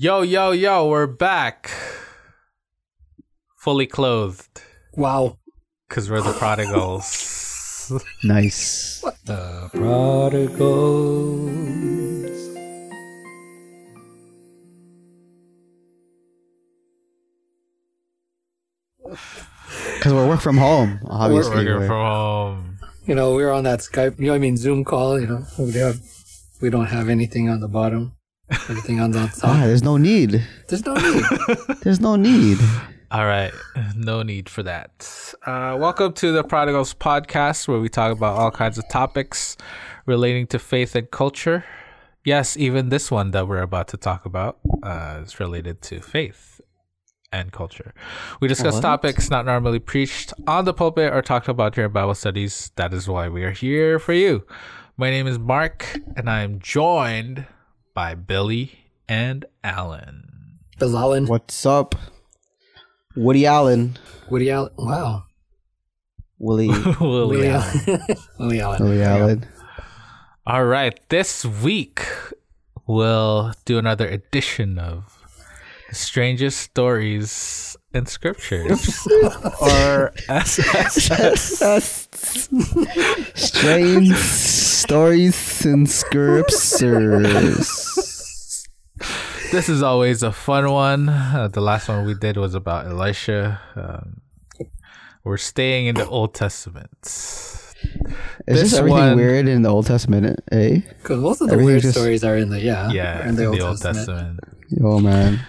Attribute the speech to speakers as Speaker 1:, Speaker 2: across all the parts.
Speaker 1: Yo, yo, yo, we're back. Fully clothed.
Speaker 2: Wow.
Speaker 1: Because we're the prodigals.
Speaker 3: nice. What?
Speaker 2: The prodigals.
Speaker 3: Because we're work from home, obviously.
Speaker 1: Working
Speaker 3: we're-
Speaker 1: from home.
Speaker 2: You know, we're on that Skype, you know, I mean, Zoom call, you know, we, have, we don't have anything on the bottom, everything on the
Speaker 3: Ah, there's no need.
Speaker 2: There's no need.
Speaker 3: There's no need.
Speaker 1: All right. No need for that. Uh, welcome to the Prodigals podcast, where we talk about all kinds of topics relating to faith and culture. Yes, even this one that we're about to talk about uh, is related to faith and culture. We discuss
Speaker 3: What?
Speaker 1: topics not normally preached on the pulpit or talked about during Bible studies. That is why we are here for you. My name is Mark, and I am joined by Billy and Alan.
Speaker 2: Bill Allen,
Speaker 3: What's up? Woody Allen.
Speaker 2: Woody Allen. Wow.
Speaker 3: Willie.
Speaker 1: Willie
Speaker 2: Willie
Speaker 1: Allen.
Speaker 2: Allen. Willie Allen.
Speaker 3: Willie Allen.
Speaker 1: All right, this week we'll do another edition of the strangest stories in scriptures, or SSS.
Speaker 3: Strange stories and scriptures.
Speaker 1: This is always a fun one. Uh, the last one we did was about Elisha. Um, we're staying in the Old Testament.
Speaker 3: Is
Speaker 1: This
Speaker 3: this everything
Speaker 1: one-
Speaker 3: weird in the Old Testament, eh?
Speaker 2: Because most of the weird
Speaker 3: just-
Speaker 2: stories are in the, yeah.
Speaker 1: Yeah,
Speaker 2: in the, Old, Testament.
Speaker 3: Oh, man.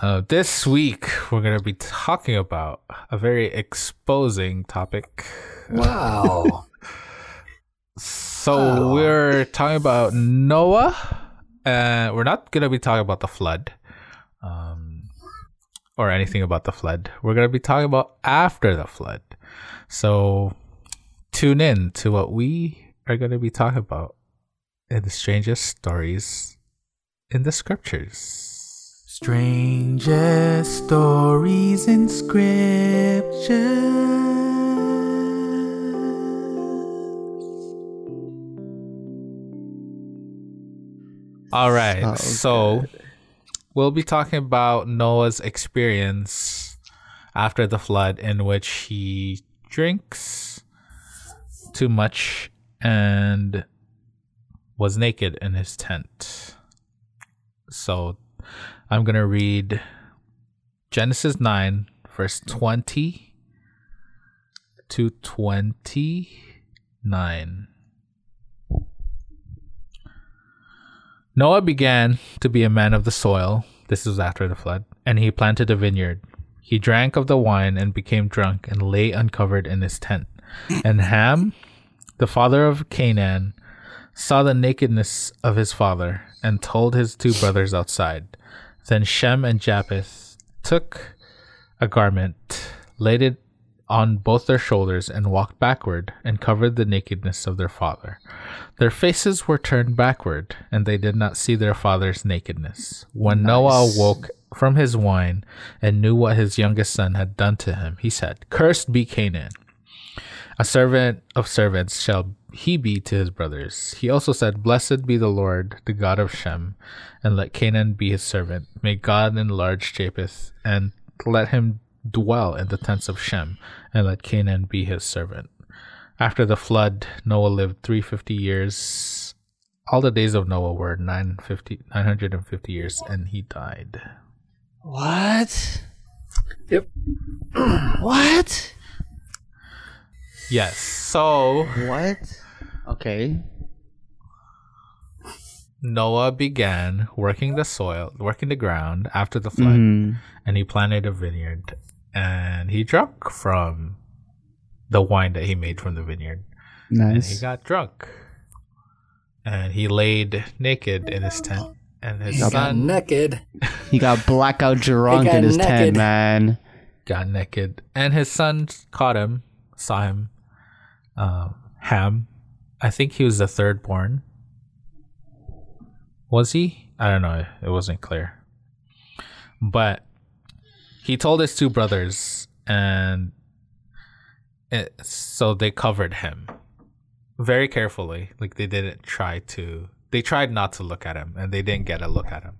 Speaker 1: Uh, this week we're going to be talking about a very exposing topic.
Speaker 2: Wow.
Speaker 1: So
Speaker 2: Wow.
Speaker 1: we're talking about Noah, and we're not gonna be talking about the flood, um, or anything about the flood. We're gonna be talking about after the flood. So tune in to what we are gonna be talking about in the strangest stories in the scriptures. Strangest stories in scripture. All right.
Speaker 3: Oh,
Speaker 1: so we'll be talking about Noah's experience after the flood, in which he drinks too much and was naked in his tent. So I'm going to read Genesis 9, verse 20 to 29. Noah began to be a man of the soil. This was after the flood. And he planted a vineyard. He drank of the wine and became drunk and lay uncovered in his tent. And Ham, the father of Canaan, saw the nakedness of his father and told his two brothers outside. Then Shem and Japheth took a garment, laid it on both their shoulders, and walked backward and covered the nakedness of their father. Their faces were turned backward, and they did not see their father's nakedness. When Noah awoke from his wine and knew what his youngest son had done to him, he said, Cursed be Canaan. A servant of servants shall he be to his brothers. He also said, Blessed be the Lord, the God of Shem, and let Canaan be his servant. May God enlarge Japheth, and let him dwell in the tents of Shem, and let Canaan be his servant. After the flood, Noah lived 350 years. All the days of Noah were 950, 950 years, and he died.
Speaker 3: What?
Speaker 2: Yep.
Speaker 3: What?
Speaker 1: Yes, so
Speaker 3: What? Okay.
Speaker 1: Noah began working the soil, working the ground after the flood,
Speaker 3: Mhm.
Speaker 1: and he planted a vineyard. And he drank from the wine that he made from the vineyard, and he got drunk. And he laid naked in his tent, and his
Speaker 2: He got
Speaker 1: son
Speaker 2: naked.
Speaker 3: He got blackout drunk
Speaker 2: got
Speaker 3: in his
Speaker 2: naked.
Speaker 3: tent, man.
Speaker 1: got naked, and his son caught him, saw him. Um, Ham, I think he was the third born. Was he? I don't know. It wasn't clear. But he told his two brothers, and it, so they covered him very carefully. Like they didn't try to. They tried not to look at him, and they didn't get a look at him.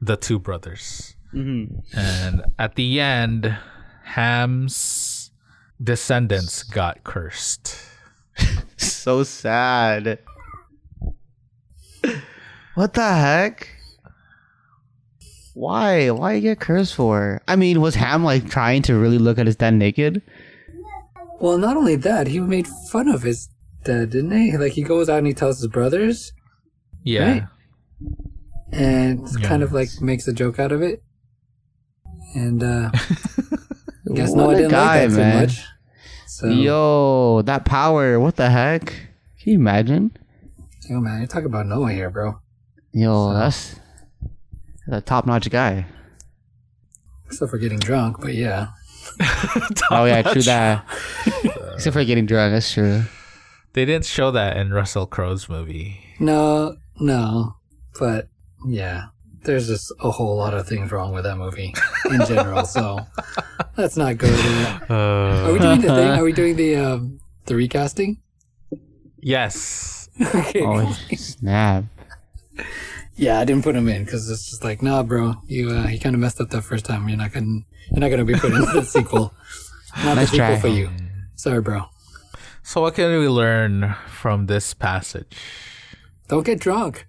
Speaker 1: the two brothers.
Speaker 3: Mhm.
Speaker 1: And at the end, Ham's descendants got cursed.
Speaker 3: So sad. What the heck? Why? Why you get cursed for? I mean, was Ham like trying to really look at his dad naked?
Speaker 2: Well, not only that, he made fun of his dad, didn't he? Like he goes out and he tells his brothers,
Speaker 1: Yeah.
Speaker 2: Right. and kind of like makes a joke out of it. And uh I guess
Speaker 3: What
Speaker 2: no, I
Speaker 3: a
Speaker 2: didn't
Speaker 3: guy,
Speaker 2: like that
Speaker 3: man.
Speaker 2: too much. So,
Speaker 3: Yo, that power! What the heck? Can you imagine?
Speaker 2: yo, man, you talk about Noah here, bro.
Speaker 3: Yo, that's that's a top-notch guy.
Speaker 2: Except for getting drunk, but yeah.
Speaker 3: Oh yeah, true that. Except for getting drunk, that's true.
Speaker 1: They didn't show that in Russell Crowe's movie.
Speaker 2: No, no, but yeah, there's just a whole lot of things wrong with that movie in general. so let's not good. there. Are we
Speaker 1: Uh,
Speaker 2: doing the thing? Are we doing the um, the recasting?
Speaker 1: yes.
Speaker 2: okay.
Speaker 3: Oh snap!
Speaker 2: Yeah, I didn't put him in because it's just like, nah, bro, you uh, you kind of messed up that first time. You're not gonna you're not gonna be put in the sequel. Not
Speaker 3: Nice
Speaker 2: the sequel
Speaker 3: try.
Speaker 2: for you. Sorry, bro.
Speaker 1: So what can we learn from this passage?
Speaker 2: Don't get drunk.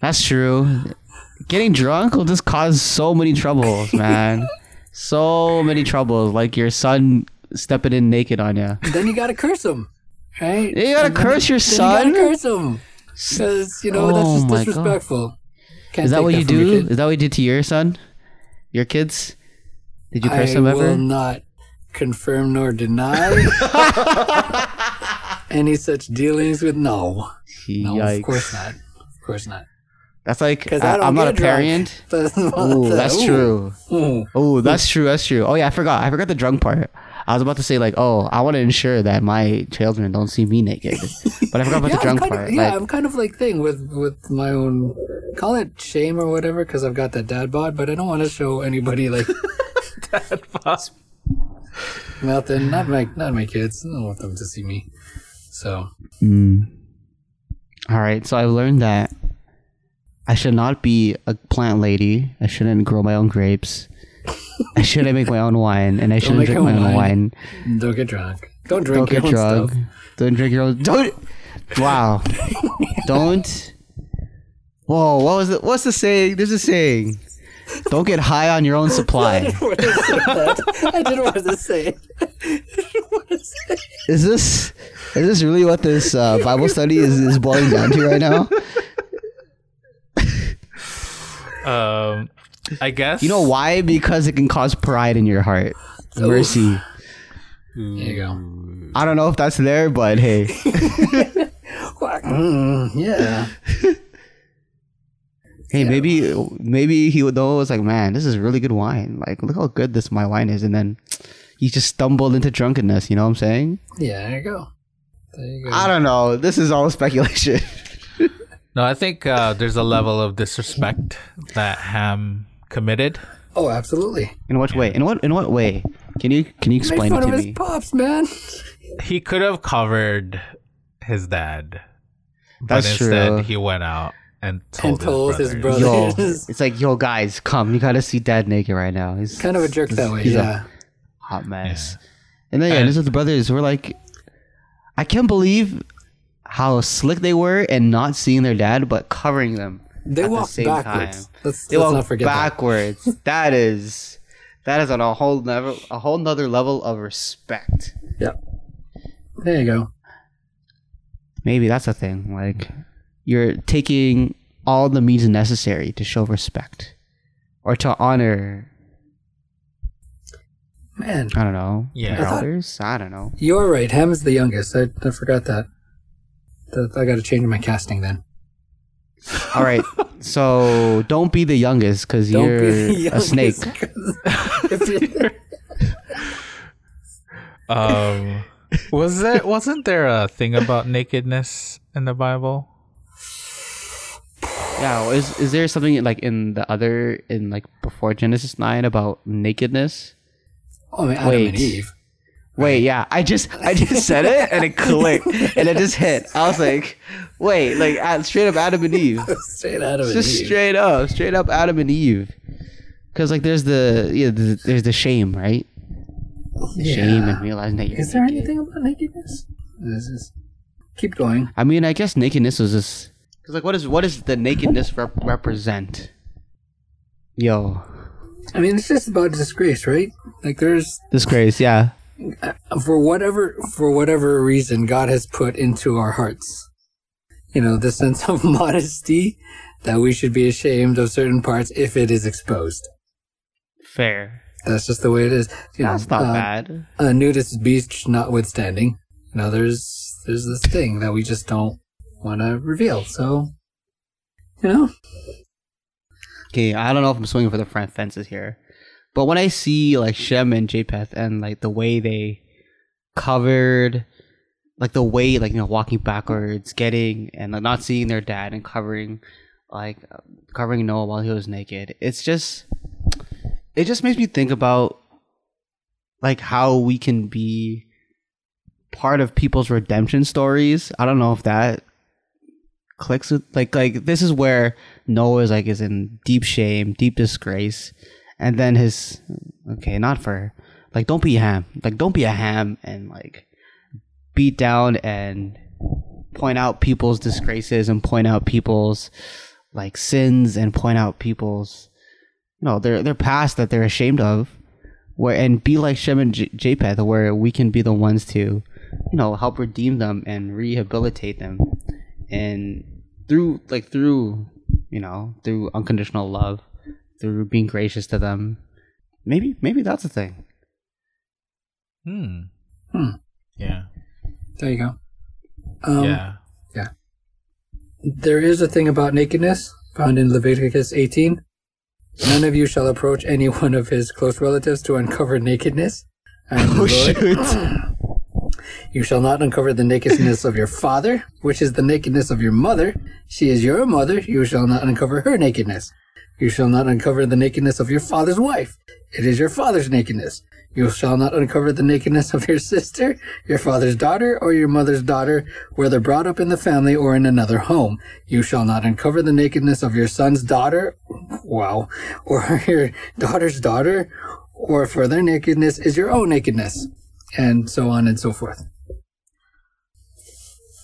Speaker 3: That's true. Getting drunk will just cause so many troubles, man. So many troubles. Like your son stepping in naked on you.
Speaker 2: Then you gotta curse him, right?
Speaker 3: You gotta
Speaker 2: And
Speaker 3: curse your son?
Speaker 2: You gotta curse him because you know
Speaker 3: Oh
Speaker 2: that's just
Speaker 3: oh
Speaker 2: disrespectful.
Speaker 3: Is that what you do? Is that what you did to your son? Your kids? Did you curse
Speaker 2: I
Speaker 3: them ever?
Speaker 2: I will not confirm nor deny any such dealings with no. No, of course not. Of course not.
Speaker 3: That's like
Speaker 2: I
Speaker 3: I,
Speaker 2: don't
Speaker 3: am not a
Speaker 2: get drunk.
Speaker 3: parent.
Speaker 2: That's,
Speaker 3: Ooh, that's true.
Speaker 2: Ooh.
Speaker 3: Oh, that's true. That's true. Oh yeah, I forgot. I forgot the drunk part. I was about to say like, oh, I want to ensure that my children don't see me naked, but I forgot about
Speaker 2: Yeah,
Speaker 3: the
Speaker 2: I'm
Speaker 3: drunk part.
Speaker 2: of, yeah,
Speaker 3: like,
Speaker 2: I'm kind of like thing with with my own call it shame or whatever because I've got that dad bod, but I don't want to show anybody like that boss. nothing. Not my not my kids. I don't want them to see me. So
Speaker 3: Mm. All right, so I've learned that I should not be a plant lady. I shouldn't grow my own grapes. I shouldn't make my own wine, and I shouldn't drink my
Speaker 2: own wine.
Speaker 3: wine.
Speaker 2: don't get drunk. Don't drink
Speaker 3: Don't get
Speaker 2: your own
Speaker 3: drunk.
Speaker 2: stuff.
Speaker 3: Don't drink your own. Don't. Wow. don't. Whoa. What was it? What's the saying? There's a saying. Don't get high on your own
Speaker 2: I
Speaker 3: supply.
Speaker 2: didn't want to say that. I didn't want to say it. I didn't want to say it.
Speaker 3: Is this is this really what this uh, Bible study is, is boiling down to right now?
Speaker 1: Um, I guess
Speaker 3: You know why? Because it can cause pride in your heart. Mercy.
Speaker 2: There you go.
Speaker 3: I don't know if that's there, but hey.
Speaker 2: Mm, yeah.
Speaker 3: Hey, maybe maybe he would know. It's like, man, this is really good wine. Like, look how good this my wine is, and then he just stumbled into drunkenness. You know what I'm saying?
Speaker 2: Yeah, there you go. There you go.
Speaker 3: I don't know. This is all speculation.
Speaker 1: No, I think uh, there's a level of disrespect that Ham committed.
Speaker 2: Oh, absolutely.
Speaker 3: In what way? In what in what way? Can you can you explain
Speaker 2: Made
Speaker 3: explain it
Speaker 2: fun
Speaker 3: to
Speaker 2: of his pops, man.
Speaker 1: He could have covered his dad, but instead
Speaker 3: true.
Speaker 1: he went out and told,
Speaker 2: And told his
Speaker 1: brothers.
Speaker 2: brother.
Speaker 3: Yo, it's like, yo, guys, come! You gotta see Dad naked right now. He's
Speaker 2: kind of a jerk that way.
Speaker 3: he's a
Speaker 2: Yeah.
Speaker 3: hot mess. And then yeah,
Speaker 1: And-
Speaker 3: this is the brothers. We're like, I can't believe how slick they were and not seeing their dad, but covering them.
Speaker 2: They
Speaker 3: at the same
Speaker 2: backwards.
Speaker 3: time.
Speaker 2: Let's,
Speaker 3: They
Speaker 2: let's
Speaker 3: walk
Speaker 2: not forget that.
Speaker 3: backwards. that is that is on a whole level, a whole nother level of respect.
Speaker 2: Yep. There you go.
Speaker 3: Maybe that's a thing. Like you're taking all the means necessary to show respect or to honor.
Speaker 2: Man,
Speaker 3: I don't know.
Speaker 1: Yeah.
Speaker 3: your
Speaker 2: I thought-
Speaker 3: I don't know.
Speaker 2: you're right. Ham is the youngest. I, I forgot that. That- I got to change my casting then.
Speaker 3: All right. so don't be the youngest because you're
Speaker 2: be the
Speaker 3: a snake.
Speaker 2: youngest, 'cause if
Speaker 1: Um, was that wasn't there a thing about nakedness in the Bible?
Speaker 3: Yeah. Is is there something like in the other in like before Genesis nine about nakedness?
Speaker 2: oh, I mean, Adam
Speaker 3: Wait.
Speaker 2: and Eve.
Speaker 3: Wait, yeah, I just I just said it and it clicked and it just hit. I was like, wait, like straight up Adam and Eve,
Speaker 2: Straight it.
Speaker 3: just straight up, straight up Adam and Eve. Because like there's the yeah the, there's the shame right, shame and realizing that you're.
Speaker 2: Is there
Speaker 3: naked.
Speaker 2: anything about nakedness? This is keep going.
Speaker 3: I mean, I guess nakedness was just because like what is what does the nakedness rep- represent? Yo,
Speaker 2: I mean, it's just about disgrace, right? Like there's
Speaker 3: disgrace, yeah.
Speaker 2: For whatever for whatever reason God has put into our hearts. You know, the sense of modesty that we should be ashamed of certain parts if it is exposed.
Speaker 3: Fair.
Speaker 2: That's just the way it is. You
Speaker 3: That's
Speaker 2: know,
Speaker 3: not
Speaker 2: uh,
Speaker 3: bad.
Speaker 2: A nudist beach notwithstanding, you know, there's there's this thing that we just don't want to reveal. So, you know,
Speaker 3: Okay, I don't know if I'm swinging for the front fences here, but when I see like Shem and Japheth and like the way they covered, like the way like you know walking backwards, getting and like, not seeing their dad and covering, like uh, covering Noah while he was naked, it's just, it just makes me think about like how we can be part of people's redemption stories. I don't know if that clicks with like like this is where Noah is like is in deep shame, deep disgrace, and then his okay, not for like don't be a ham, like don't be a ham and like beat down and point out people's disgraces and point out people's like sins and point out people's you know their their past that they're ashamed of. Where and be like Shem and Japheth where we can be the ones to you know help redeem them and rehabilitate them. And through like through you know through unconditional love through being gracious to them maybe maybe that's a thing
Speaker 1: Hmm.
Speaker 2: Hmm.
Speaker 1: Yeah.
Speaker 2: there you go. Um,
Speaker 1: yeah.
Speaker 2: There is a thing about nakedness found in Leviticus 18. None of you shall approach any one of his close relatives to uncover nakedness. I am the
Speaker 3: Oh,
Speaker 2: Lord.
Speaker 3: shoot.
Speaker 2: You shall not uncover the nakedness of your father, which is the nakedness of your mother. She is your mother. You shall not uncover her nakedness. You shall not uncover the nakedness of your father's wife. It is your father's nakedness. You shall not uncover the nakedness of your sister, your father's daughter, or your mother's daughter, whether brought up in the family or in another home. You shall not uncover the nakedness of your son's daughter, wow, or your daughter's daughter, or for their nakedness is your own nakedness, and so on and so forth.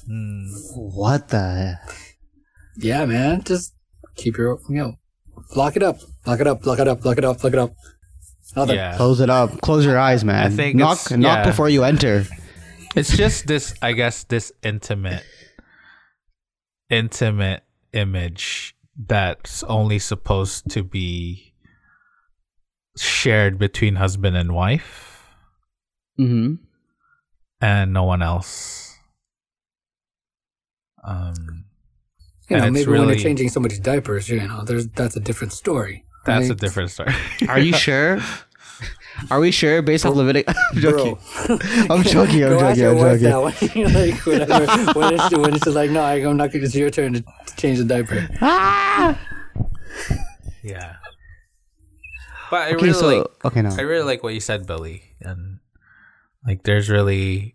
Speaker 1: Hmm.
Speaker 3: what the
Speaker 2: Yeah, man. Just keep your, you know, lock it up, lock it up, lock it up, lock it up, lock it up. Nothing.
Speaker 1: Yeah.
Speaker 3: close it up close your eyes man
Speaker 1: I think
Speaker 3: knock
Speaker 1: it's-
Speaker 3: knock
Speaker 1: yeah.
Speaker 3: before you enter
Speaker 1: It's just this, I guess, this intimate, intimate image that's only supposed to be shared between husband and wife
Speaker 3: mm-hmm.
Speaker 1: and no one else. Um,
Speaker 2: You know,
Speaker 1: And it's
Speaker 2: maybe when
Speaker 1: really-
Speaker 2: you're changing somebody's diapers, you know, there's that's a different story.
Speaker 1: that's a different story.
Speaker 3: are you sure are we sure based off Leviticus I'm joking I'm joking I'm
Speaker 2: Go
Speaker 3: joking I'm joking
Speaker 2: that when you're like, whatever. when, it's, when it's like, no, I'm not. It's your turn to change the diaper.
Speaker 3: ah!
Speaker 1: yeah. But I
Speaker 3: okay
Speaker 1: really
Speaker 3: so
Speaker 1: like
Speaker 3: okay no
Speaker 1: I really like what you said, Billy, and like there's really,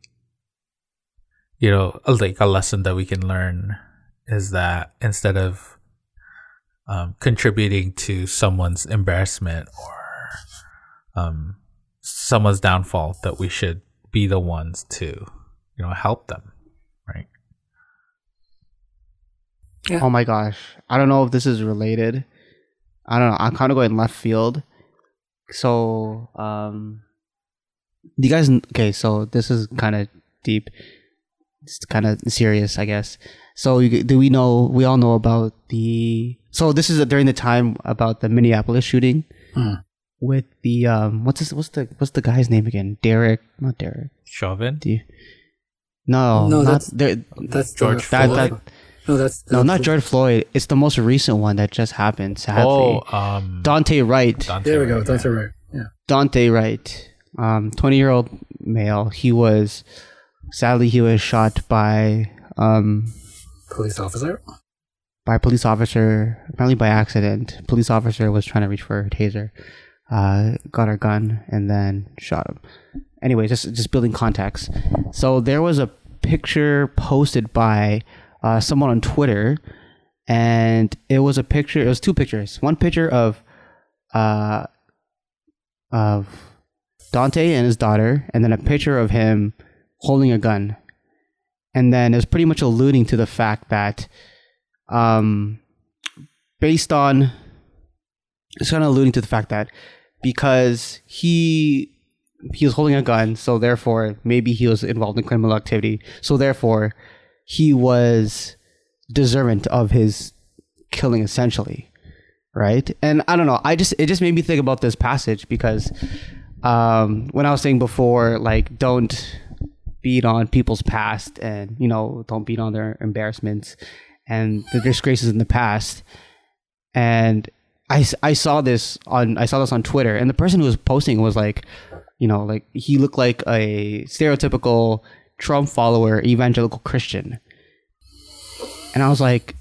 Speaker 1: you know, like a lesson that we can learn is that instead of um, contributing to someone's embarrassment or um, someone's downfall, that we should be the ones to, you know, help them, right?
Speaker 3: Oh my gosh. I don't know if this is related. I don't know. I'm kind of going left field. So, um, do you guys, okay, so this is kind of deep. It's kind of serious, I guess. So, you, do we know, we all know about the, so this is during the time about the Minneapolis shooting
Speaker 2: Hmm.
Speaker 3: with the, um, what's this, what's the, what's the guy's name again? Derek, not Derek.
Speaker 1: Chauvin.
Speaker 3: Do you, no,
Speaker 2: No,
Speaker 3: not,
Speaker 2: that's-
Speaker 3: there,
Speaker 2: That's
Speaker 1: George
Speaker 3: that,
Speaker 1: Floyd.
Speaker 3: that,
Speaker 2: No, that's
Speaker 3: no, not George Floyd. It's the most recent one that just happened. Sadly,
Speaker 1: Oh, um,
Speaker 3: Daunte Wright.
Speaker 1: Daunte
Speaker 2: There we go.
Speaker 1: Daunte
Speaker 2: Wright,
Speaker 1: yeah.
Speaker 2: Yeah.
Speaker 3: Daunte Wright, um, twenty-year-old male. He was sadly he was shot by um
Speaker 2: Police officer.
Speaker 3: by police officer, apparently by accident. Police officer was trying to reach for a taser. uh, got her gun and then shot him. Anyway, just just building context. So there was a picture posted by uh, someone on Twitter, and it was a picture. It was two pictures. One picture of uh, of Daunte and his daughter, and then a picture of him holding a gun. And then it was pretty much alluding to the fact that, um, based on, it's kind of alluding to the fact that because he he was holding a gun, so therefore maybe he was involved in criminal activity, so therefore he was deserving of his killing essentially right? And i don't know i just it just made me think about this passage because um when i was saying before like don't beat on people's past and you know don't beat on their embarrassments and the disgraces in the past. And I, I saw this on I saw this on Twitter and the person who was posting was like you know like he looked like a stereotypical Trump follower evangelical Christian. And I was like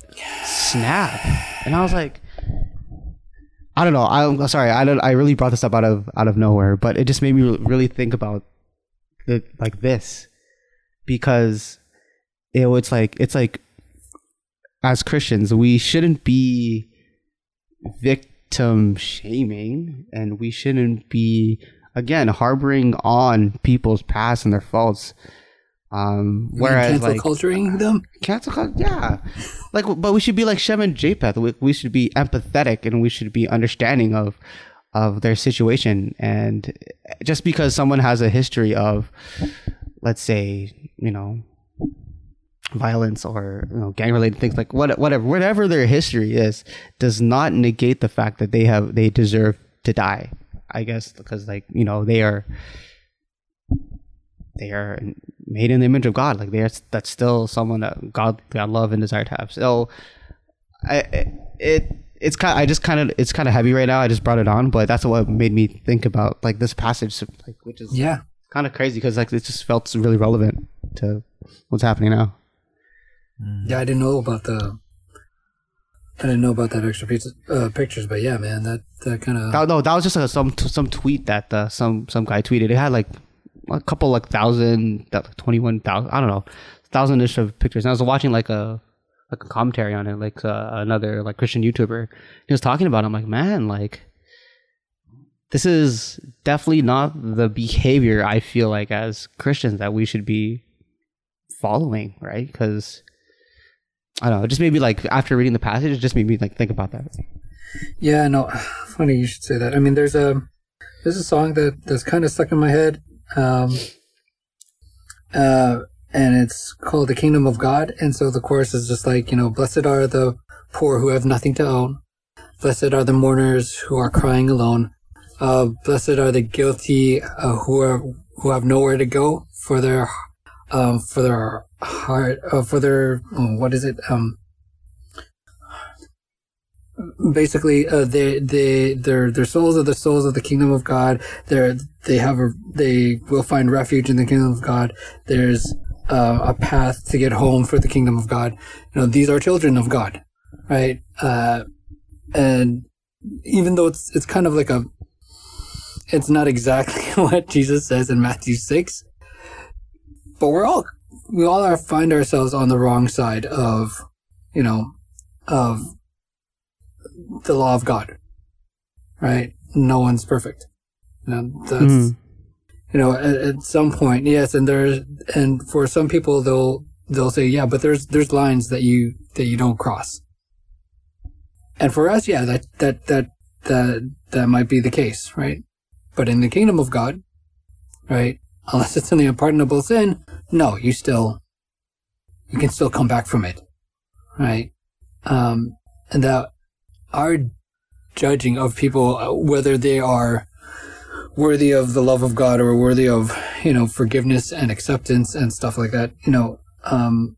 Speaker 3: snap. And I was like I don't know. I'm sorry I don't I really brought this up out of out of nowhere but it just made me really think about the like this because it was like it's like as Christians we shouldn't be victim shaming and we shouldn't be again harboring on people's past and their faults. Um whereas
Speaker 2: cancel
Speaker 3: like
Speaker 2: culturing them.
Speaker 3: cancel culture yeah. Like but we should be like Shem and Japheth. We, we should be empathetic and we should be understanding of of their situation. And just because someone has a history of let's say you know violence or you know gang related things like what whatever whatever their history is does not negate the fact that they have they deserve to die i guess because like you know they are they are made in the image of god like they are that's still someone that god god love and desire to have so i it it's kind i just kind of it's kind of heavy right now i just brought it on but that's what made me think about like this passage like which is
Speaker 2: Yeah.
Speaker 3: Kind of crazy because like it just felt really relevant to what's happening now.
Speaker 2: Yeah, I didn't know about the. I didn't know about that extra piece, uh, pictures, but yeah, man, that that kind of
Speaker 3: That, no, that was just a, some some tweet that uh, some some guy tweeted. It had like a couple like thousand, twenty one thousand. I don't know, thousand ish of pictures. And I was watching like a like a commentary on it, like uh, another like Christian YouTuber. He was talking about. It. I'm like, man, like this is definitely not the behavior I feel like as Christians that we should be following, right? Because I don't know, it just made me like after reading the passage, it just made me like think about that.
Speaker 2: Yeah, no, funny you should say that. I mean, there's a there's a song that that's kind of stuck in my head, um, uh, and it's called "The Kingdom of God." And so the chorus is just like you know, "Blessed are the poor who have nothing to own. Blessed are the mourners who are crying alone. Uh, blessed are the guilty uh, who are who have nowhere to go for their um, for their heart uh, for their oh, what is it um." basically uh, they they their their souls are the souls of the kingdom of God. They're they have a they will find refuge in the kingdom of God. There's uh, a path to get home for the kingdom of God. You know these are children of God, right? Uh, and even though it's it's kind of like a it's not exactly what Jesus says in Matthew six, but we're all we all are find ourselves on the wrong side of you know of the law of God, right? No one's perfect. You know, that's,
Speaker 3: Mm.
Speaker 2: you know, at, at some point, yes, and there's, and for some people, they'll, they'll say, yeah, but there's, there's lines that you, that you don't cross. And for us, yeah, that, that, that, that, that might be the case, right? But in the kingdom of God, right? Unless it's an unpardonable sin, no, you still, you can still come back from it, right? Um, and that our judging of people, uh, whether they are worthy of the love of God or worthy of, you know, forgiveness and acceptance and stuff like that, you know, um,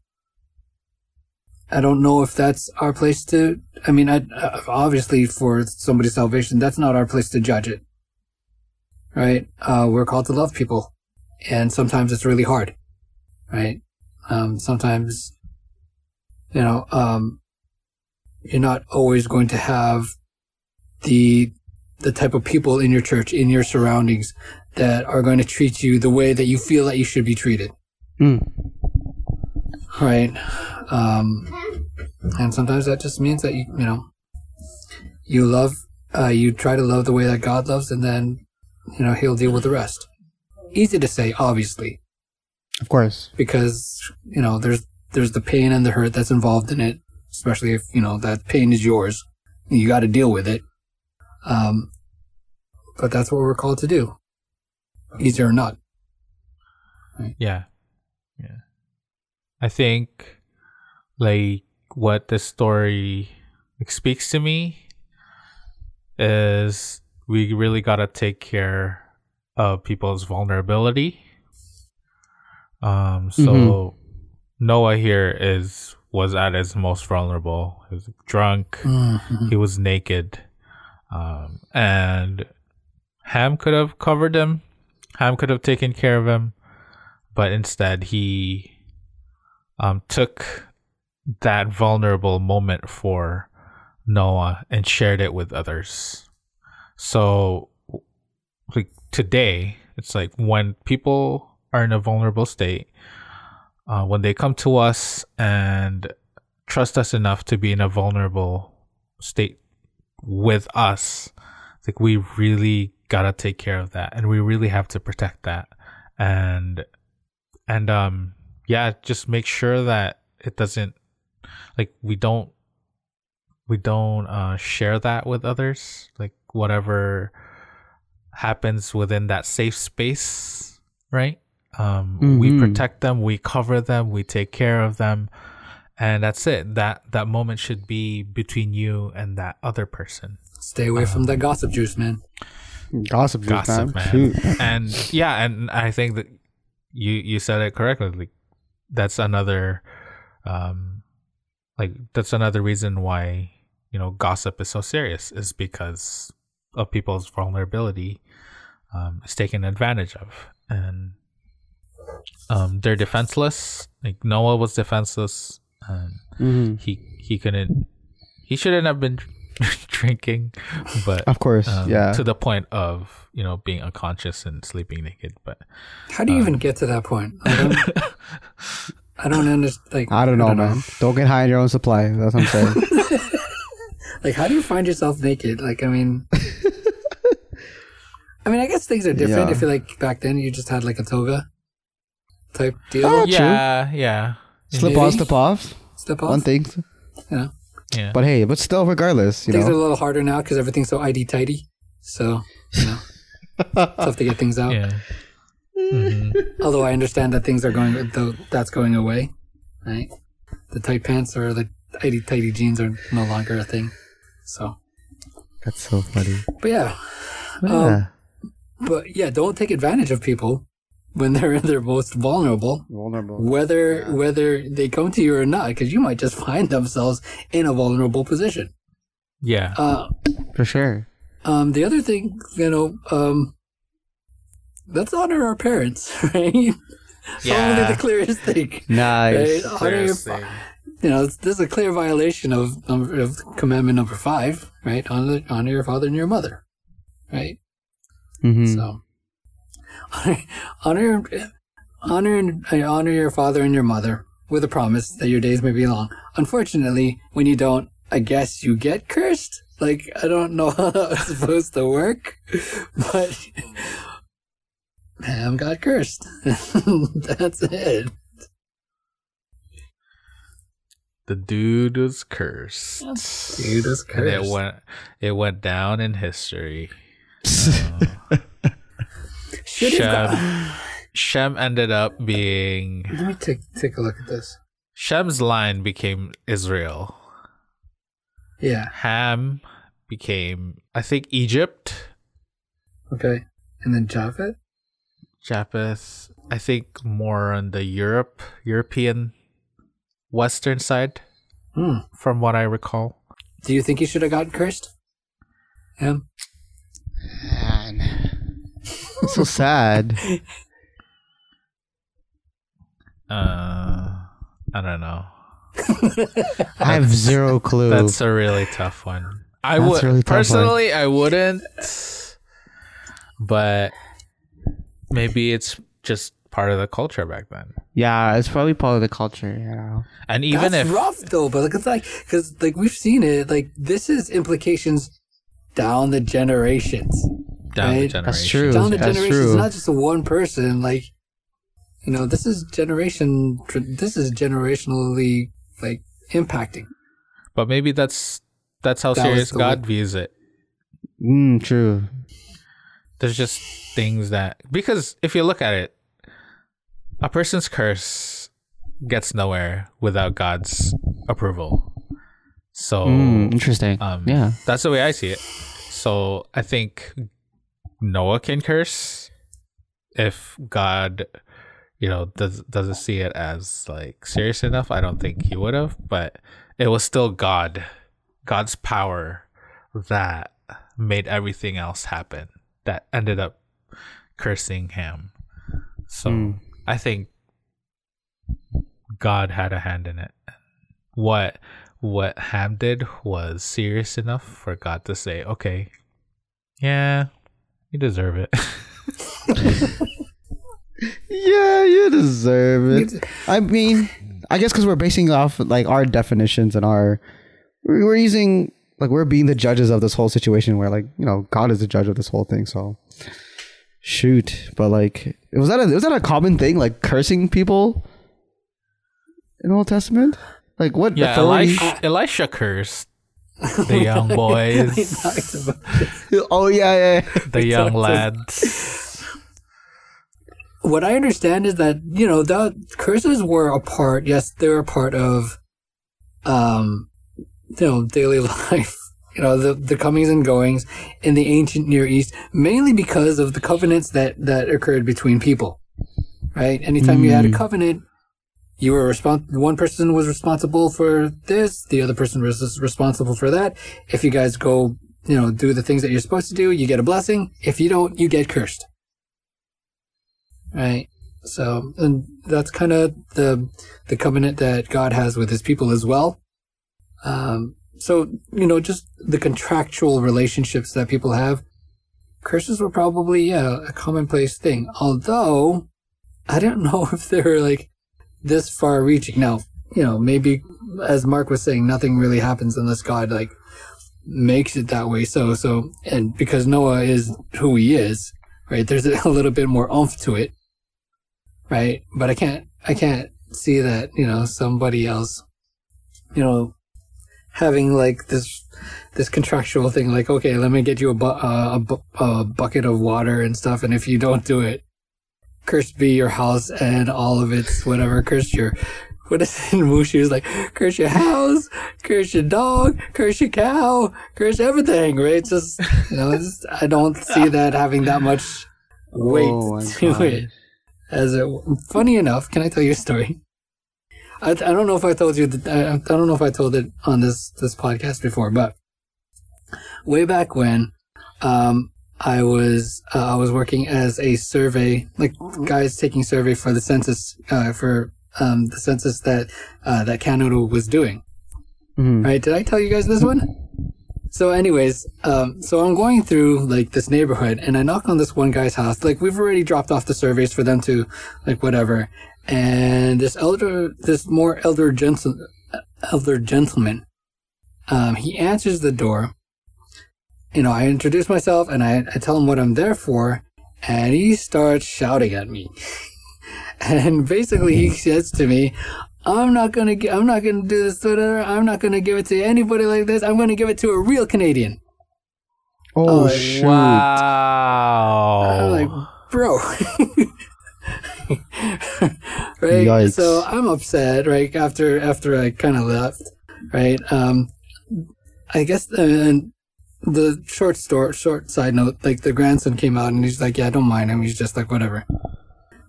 Speaker 2: I don't know if that's our place to, I mean, I, uh, obviously for somebody's salvation, that's not our place to judge it. Right? Uh, we're called to love people. And sometimes it's really hard. Right? Um, sometimes, you know, um, you're not always going to have the the type of people in your church, in your surroundings, that are going to treat you the way that you feel that you should be treated.
Speaker 3: Mm.
Speaker 2: Right. Um, and sometimes that just means that you, you know, you love, uh, you try to love the way that God loves, and then, you know, He'll deal with the rest. Easy to say, obviously,
Speaker 3: Of course.
Speaker 2: because you know there's there's the pain and the hurt that's involved in it, especially if you know that pain is yours. You got to deal with it. Um, but that's what we're called to do, easy or not.
Speaker 1: Yeah. Yeah. I think like what the story like, speaks to me is we really got to take care of people's vulnerability. Um so Noah here is was at his most vulnerable. He was drunk,
Speaker 2: Mhm.
Speaker 1: he was naked. Um and Ham could have covered him. Ham could have taken care of him but instead he um, took that vulnerable moment for Noah and shared it with others. So, like today, it's like when people are in a vulnerable state, uh, when they come to us and trust us enough to be in a vulnerable state with us, like we really gotta take care of that, and we really have to protect that, and and um yeah just make sure that it doesn't like we don't we don't uh share that with others like whatever happens within that safe space right um we
Speaker 3: Mhm.
Speaker 1: protect them we cover them we take care of them and that's it that that moment should be between you and that other person
Speaker 2: Stay away from that gossip juice, man.
Speaker 3: Gossip, juice,
Speaker 1: gossip
Speaker 3: man.
Speaker 1: man and yeah and i think that you you said it correctly like that's another um like that's another reason why you know gossip is so serious is because of people's vulnerability um is taken advantage of and um they're defenseless like noah was defenseless and
Speaker 3: Mhm.
Speaker 1: he he couldn't he shouldn't have been drinking but
Speaker 3: Of course.
Speaker 1: um,
Speaker 3: yeah.
Speaker 1: to the point of you know being unconscious and sleeping naked but
Speaker 2: How do you even get to that point? I don't, I don't understand. Like,
Speaker 3: I don't know, man. Don't get high on your own supply. That's what I'm saying.
Speaker 2: Like, how do you find yourself naked? Like, I mean, I mean, I guess things are different.
Speaker 3: Yeah.
Speaker 2: If you like back then, you just had like a toga type deal.
Speaker 3: Oh, true.
Speaker 1: yeah yeah
Speaker 3: slip on, slip off.
Speaker 2: Slip off.
Speaker 3: One thing.
Speaker 2: You know,
Speaker 1: yeah
Speaker 3: But hey, but still, regardless, you
Speaker 2: things are a little harder now because everything's so ID tidy. So, you know, tough to get things out.
Speaker 1: yeah Mhm.
Speaker 2: Although I understand that things are going, though that's going away, right? The tight pants or the tighty tighty jeans are no longer a thing. So,
Speaker 3: That's so funny.
Speaker 2: but yeah,
Speaker 3: Yeah.
Speaker 2: Um, but yeah, don't take advantage of people when they're in their most vulnerable.
Speaker 3: Vulnerable.
Speaker 2: Whether whether they come to you or not, because you might just find themselves in a vulnerable position.
Speaker 1: yeah
Speaker 2: Uh,
Speaker 3: For sure.
Speaker 2: um, the other thing, you know, um, let's honor our parents, right? Probably
Speaker 1: Yeah.
Speaker 2: the clearest thing.
Speaker 3: Nice.
Speaker 2: Right? Honor your, fa- you know, this is a clear violation of, number, of commandment number five, right? Honor, honor your father and your mother, right?
Speaker 3: Mm-hmm.
Speaker 2: So, honor, honor, honor, uh, honor your father and your mother with a promise that your days may be long. Unfortunately, when you don't, I guess you get cursed. Like I don't know how that's supposed to work, but Ham got cursed. that's it.
Speaker 1: the dude was cursed
Speaker 2: Dude is
Speaker 1: and it went it went down in history
Speaker 2: Should have got-
Speaker 1: Shem, Shem ended up being
Speaker 2: Let me take take a look at this.
Speaker 1: Shem's line became Israel.
Speaker 2: Yeah.
Speaker 1: Ham became I think Egypt.
Speaker 2: Okay. And then Japhet.
Speaker 1: Japheth I think more on the Europe European western side
Speaker 2: Hmm.
Speaker 1: from what I recall.
Speaker 2: Do you think he should have gotten cursed? Ham.
Speaker 3: Man. so sad.
Speaker 1: Uh I don't know.
Speaker 3: I have zero clue.
Speaker 1: That's a really tough one. I
Speaker 3: That's
Speaker 1: would
Speaker 3: really tough one.
Speaker 1: personally, I wouldn't, but maybe it's just part of the culture back then.
Speaker 3: Yeah, it's probably part of the culture. You know.
Speaker 1: And even
Speaker 2: That's
Speaker 1: if
Speaker 2: rough though, but like it's like because like we've seen it. Like this is implications down the generations.
Speaker 1: Down the
Speaker 2: right?
Speaker 1: generation,
Speaker 3: That's true.
Speaker 2: down the
Speaker 3: That's
Speaker 2: generations.
Speaker 3: true.
Speaker 2: It's not just a one person. Like you know, this is generation. This is generationally like impacting.
Speaker 1: but maybe that's that's how
Speaker 2: That
Speaker 1: serious God
Speaker 2: one-
Speaker 1: views it.
Speaker 3: Mm, true.
Speaker 1: There's just things that because if you look at it, a person's curse gets nowhere without God's approval. So
Speaker 3: Mm, interesting.
Speaker 1: um,
Speaker 3: yeah.
Speaker 1: that's the way I see it. So I think Noah can curse if God, you know, does doesn't see it as like serious enough. I don't think he would have, but it was still God, God's power that made everything else happen. That ended up cursing Ham. So
Speaker 3: Mm.
Speaker 1: I think God had a hand in it. What what Ham did was serious enough for God to say, "Okay, yeah, you deserve it."
Speaker 3: Yeah, you deserve it. I mean, I guess because we're basing off like our definitions and our we're we're using like we're being the judges of this whole situation where like you know God is the judge of this whole thing. So shoot, but like was that a was that a common thing like cursing people in Old Testament? Like what
Speaker 1: yeah,
Speaker 3: authority?
Speaker 1: Elisha, Elisha cursed the young boys,
Speaker 2: We talked about this.
Speaker 3: oh yeah, yeah.
Speaker 1: the young
Speaker 2: talked
Speaker 1: lads.
Speaker 2: what I understand is that you know the curses were a part. Yes, they were a part of, um, you know, daily life. You know, the the comings and goings in the ancient Near East, mainly because of the covenants that that occurred between people. Right. Anytime you had a covenant, you were respons- One person was responsible for this. The other person was responsible for that. If you guys go, you know, do the things that you're supposed to do, you get a blessing. If you don't, you get cursed right? So, and that's kind of the the covenant that God has with His people as well. Um, so you know, just the contractual relationships that people have. Curses were probably yeah a commonplace thing. Although I don't know if they're like this far reaching. Now, you know, maybe as Mark was saying, nothing really happens unless God like makes it that way. So, so, and because Noah is who he is, right? There's a little bit more oomph to it right? But I can't, I can't see that, you know, somebody else, you know, having like this, this contractual thing, like, okay, let me get you a, bu- uh, a, bu- a bucket of water and stuff, and if you don't do it, cursed be your house and all of its whatever, cursed your, what is it in Mushu? Is like, curse your house, curse your dog, curse your cow, curse everything, right? It's just, you know, it's, I don't see that having that much weight
Speaker 3: Oh
Speaker 2: to
Speaker 3: God.
Speaker 2: it as it funny enough can i tell you a story i, I don't know if i told you that I, I don't know if i told it on this this podcast before but way back when um i was uh, i was working as a survey like guys taking survey for the census uh, for um the census that uh, that canada was doing
Speaker 3: Mhm.
Speaker 2: right did i tell you guys this one so anyways, um, so I'm going through like this neighborhood and I knock on this one guy's house. Like we've already dropped off the surveys for them to like whatever. And this elder, this more elder gentle, elder gentleman, um, he answers the door. You know, I introduce myself and I, I tell him what I'm there for and he starts shouting at me. and basically he says to me, I'm not gonna. gi- I'm not gonna do this. whatever. I'm not gonna give it to anybody like this. I'm gonna give it to a real Canadian.
Speaker 3: Oh,
Speaker 2: Oh,
Speaker 3: shoot!
Speaker 1: Wow.
Speaker 2: I'm like, bro. right.
Speaker 3: Yikes.
Speaker 2: So I'm upset. Right after after I kind of left. Right. Um. I guess and the short story, short side note, like the grandson came out and he's like, yeah, don't mind him. He's just like whatever.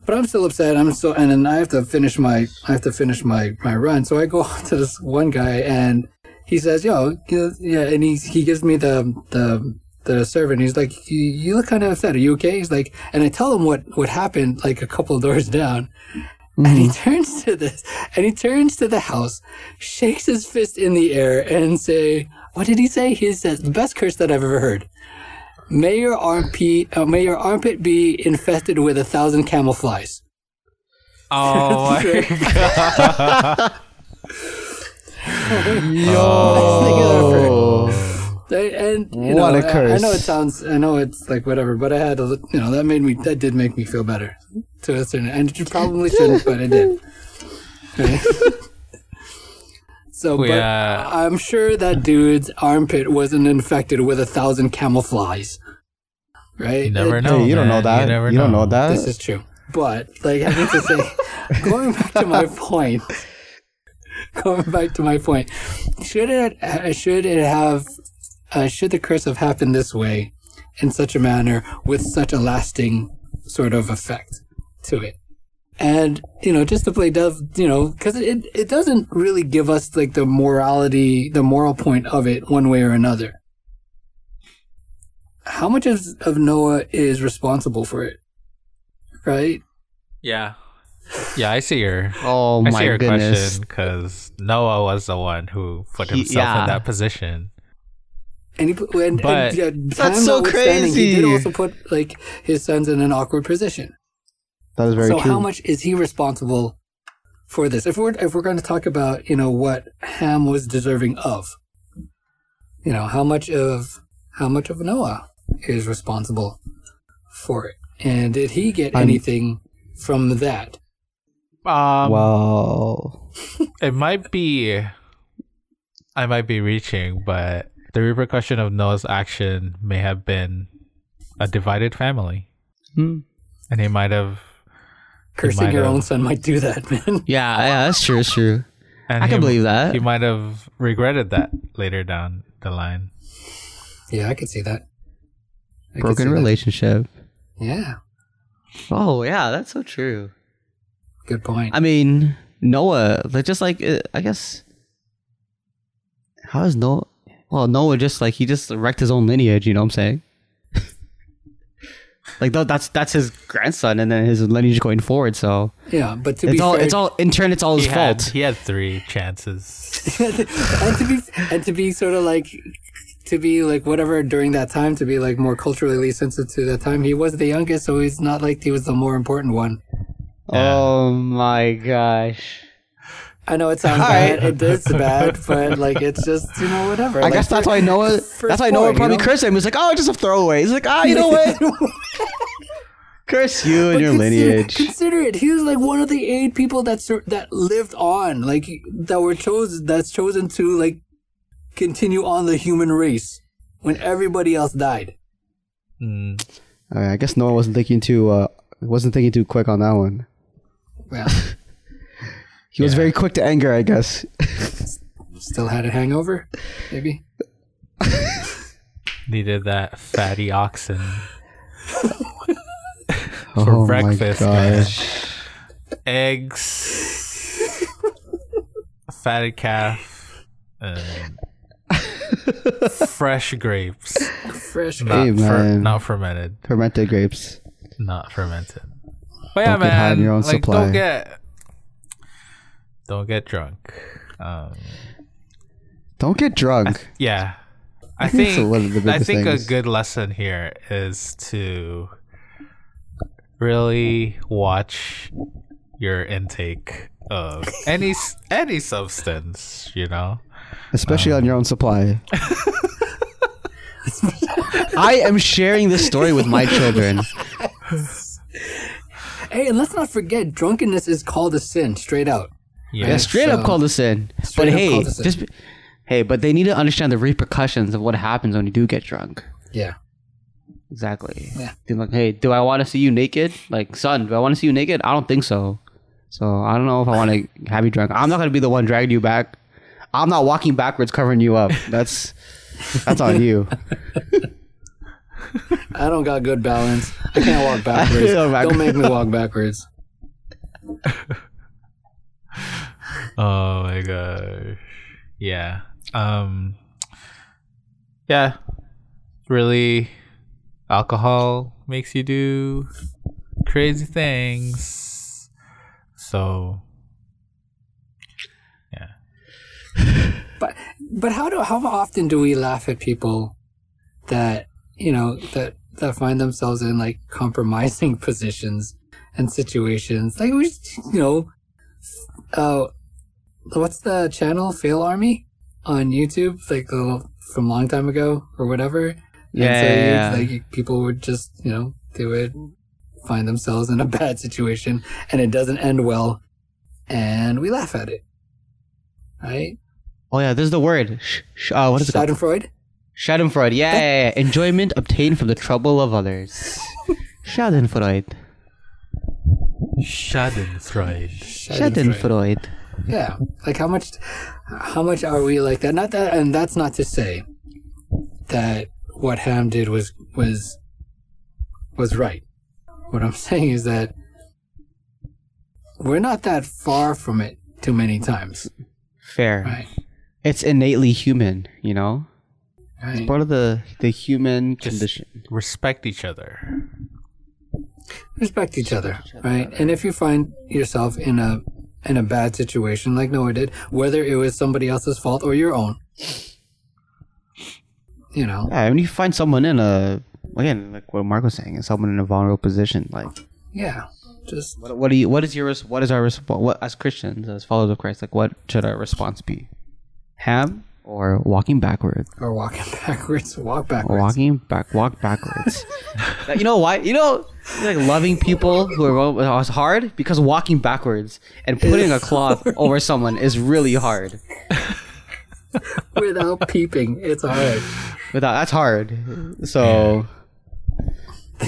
Speaker 2: But I'm still upset. I'm still, and then I have to finish my, I have to finish my my run. So I go to this one guy and he says, "Yo, yeah," and he he gives me the the the servant. He's like, you, "You look kind of upset. Are you okay?" He's like, and I tell him what what happened like a couple of doors down, And he
Speaker 3: Mm-hmm.
Speaker 2: turns to this, and he turns to the house, shakes his fist in the air, and say, "What did he say?" He says, "The best curse that I've ever heard. May your armpit, uh, may your armpit be infested with a thousand camel flies."
Speaker 1: Oh my god.
Speaker 3: Yo.
Speaker 2: And you
Speaker 3: What
Speaker 2: know,
Speaker 3: a
Speaker 2: I- I
Speaker 3: curse.
Speaker 2: know it sounds, I know it's like whatever, but I had look- you know, that made me, that did make me feel better to a certain, and you probably shouldn't, but it did. Right? so, but
Speaker 1: Yeah.
Speaker 2: I'm sure that dude's armpit wasn't infected with a thousand camel flies. Right?
Speaker 1: You never
Speaker 2: It-
Speaker 1: know.
Speaker 3: Hey, you don't know that.
Speaker 1: You never
Speaker 3: don't
Speaker 1: know.
Speaker 3: know that.
Speaker 2: This is true. But like I need to say, going back to my point, going back to my point, should it uh, should it have uh, should the curse have happened this way, in such a manner with such a lasting sort of effect to it? And you know, just to play dev, you know, because it it doesn't really give us like the morality, the moral point of it one way or another. How much of, of Noah is responsible for it? Right?
Speaker 1: Yeah. Yeah, I see your
Speaker 3: oh
Speaker 1: I
Speaker 3: my
Speaker 1: see your
Speaker 3: goodness.
Speaker 1: question because Noah was the one who put
Speaker 3: He-
Speaker 1: himself
Speaker 3: yeah.
Speaker 1: in that position.
Speaker 2: And he put, and,
Speaker 1: But-
Speaker 2: and, yeah,
Speaker 3: That's
Speaker 2: time
Speaker 3: so
Speaker 2: notwithstanding, He did also put like his sons in an awkward position.
Speaker 3: That is very
Speaker 2: so
Speaker 3: true.
Speaker 2: how much is he responsible for this? If we're if we're going to talk about you know what Ham was deserving of, you know how much of how much of Noah is responsible for it, and did he get
Speaker 3: I'm-
Speaker 2: anything from that?
Speaker 1: Um,
Speaker 3: wow.
Speaker 1: it might be, I might be reaching, but the repercussion of Noah's action may have been a divided family,
Speaker 3: Hmm.
Speaker 1: and he might have. He
Speaker 2: Cursing your
Speaker 1: have-
Speaker 2: own son might do that, man.
Speaker 3: Yeah, yeah, that's true. That's true.
Speaker 1: And
Speaker 3: I can
Speaker 1: he-
Speaker 3: believe that.
Speaker 1: He might have regretted that later down the line.
Speaker 2: yeah, I could see that. I
Speaker 3: Broken
Speaker 2: see that.
Speaker 3: relationship.
Speaker 2: Yeah,
Speaker 3: Oh yeah, that's so true.
Speaker 2: good point.
Speaker 3: I mean, Noah, like just like uh, I guess, how is Noah? Well, Noah just like he just wrecked his own lineage. You know what I'm saying? Like though that's that's his grandson, and then his lineage going forward. So
Speaker 2: yeah, but to
Speaker 3: it's
Speaker 2: be
Speaker 3: all
Speaker 2: fair,
Speaker 3: it's all in turn. It's all his
Speaker 1: He had,
Speaker 3: fault.
Speaker 1: he had three chances.
Speaker 2: and to be and to be sort of like to be like whatever during that time to be like more culturally sensitive to that time he was the youngest so he's not like he was the more important one
Speaker 3: Oh my gosh!
Speaker 2: I know it sounds
Speaker 3: All
Speaker 2: bad
Speaker 3: right.
Speaker 2: it is bad but like it's just you know whatever
Speaker 3: I
Speaker 2: Like,
Speaker 3: guess that's
Speaker 2: for-
Speaker 3: why Noah.
Speaker 2: first
Speaker 3: That's why Noah
Speaker 2: born,
Speaker 3: probably
Speaker 2: you know?
Speaker 3: cursed him. He's like, oh, just a throwaway. He's like, ah, you know what? Curse you and
Speaker 2: But
Speaker 3: your
Speaker 2: consider,
Speaker 3: lineage.
Speaker 2: consider it. He was like one of the eight people that sur- that lived on, like that were chosen. That's chosen to like continue on the human race when everybody else died.
Speaker 1: Mm,
Speaker 3: All right, I guess Noah wasn't thinking too. Uh, wasn't thinking too quick on that one.
Speaker 2: Well,
Speaker 3: He was very quick to anger, I guess.
Speaker 2: still had a hangover, maybe.
Speaker 1: needed that fatty oxen
Speaker 3: Oh
Speaker 1: for breakfast, man.
Speaker 3: gosh.
Speaker 1: Eggs, fatted calf, um, fresh grapes.
Speaker 2: Fresh.
Speaker 1: Not,
Speaker 3: Hey,
Speaker 1: fer- not fermented.
Speaker 3: Fermented grapes.
Speaker 1: Not fermented. But yeah,
Speaker 3: Don't get high on
Speaker 1: man.
Speaker 3: your own
Speaker 1: like,
Speaker 3: supply.
Speaker 1: don't get don't get drunk. Um,
Speaker 3: Don't get drunk.
Speaker 1: yeah, I
Speaker 3: think
Speaker 1: think
Speaker 3: one of the
Speaker 1: I think
Speaker 3: things.
Speaker 1: a good lesson here is to really watch your intake of any any substance. You know,
Speaker 3: Especially on your own supply. I am sharing this story with my children.
Speaker 2: Hey, and let's not forget, drunkenness is called a sin, straight out.
Speaker 1: Yeah,
Speaker 3: Yeah, straight up called us in. But hey,
Speaker 2: called in.
Speaker 3: just hey, but they need to understand the repercussions of what happens when you do get drunk.
Speaker 2: Yeah.
Speaker 3: Exactly.
Speaker 2: Yeah.
Speaker 3: They're like, hey, do I want to see you naked? Like, son, do I want to see you naked? I don't think so. So I don't know if I want to have you drunk. I'm not gonna be the one dragging you back. I'm not walking backwards covering you up. That's that's on you.
Speaker 2: I don't got good balance. I can't walk backwards.
Speaker 3: Go back-
Speaker 2: Don't make me walk backwards.
Speaker 1: Oh my gosh. Yeah. Um Yeah. Really alcohol makes you do crazy things. So, yeah.
Speaker 2: But but how do how often do we laugh at people that you know that that find themselves in like compromising positions and situations? Like we, you know, uh, what's the channel? Fail Army on YouTube, like the, from a long time ago or whatever. And
Speaker 3: Yeah,
Speaker 2: so
Speaker 3: yeah, yeah.
Speaker 2: like people would just you know they would find themselves in a bad situation and it doesn't end well, and we laugh at it, right?
Speaker 3: Oh yeah, this is the word. Sh- sh- uh, what is it called?
Speaker 2: Schadenfreude.
Speaker 3: Schadenfreude. Yeah, yeah, yeah. Enjoyment obtained from the trouble of others. Schadenfreude.
Speaker 1: Schadenfreude.
Speaker 3: Schadenfreude.
Speaker 2: Yeah, like how much, how much are we like that? Not that, and that's not to say that what Ham did was was was right. What I'm saying is that we're not that far from it too many times,
Speaker 3: Fair.
Speaker 2: right?
Speaker 3: It's innately human, you know?
Speaker 2: Right.
Speaker 3: It's Part of the the human
Speaker 1: Just-
Speaker 3: condition.
Speaker 1: Respect each other.
Speaker 2: Respect each other, right? And if you find yourself in a in a bad situation like Noah did, whether it was somebody else's fault or your own, you know,
Speaker 3: Yeah, when you find someone in a again, like what Mark was saying, someone in a vulnerable position, like
Speaker 2: yeah, just
Speaker 3: what, what do you what is your what is our response what as Christians, as followers of Christ, like what should our response be? Ham or walking backwards?
Speaker 2: or walking backwards, walk backwards.
Speaker 3: walking back walk backwards. you know why? You know like loving people who are is hard because walking backwards and putting a cloth over someone is really hard.
Speaker 2: without peeping. It's hard.
Speaker 3: Without that's hard. So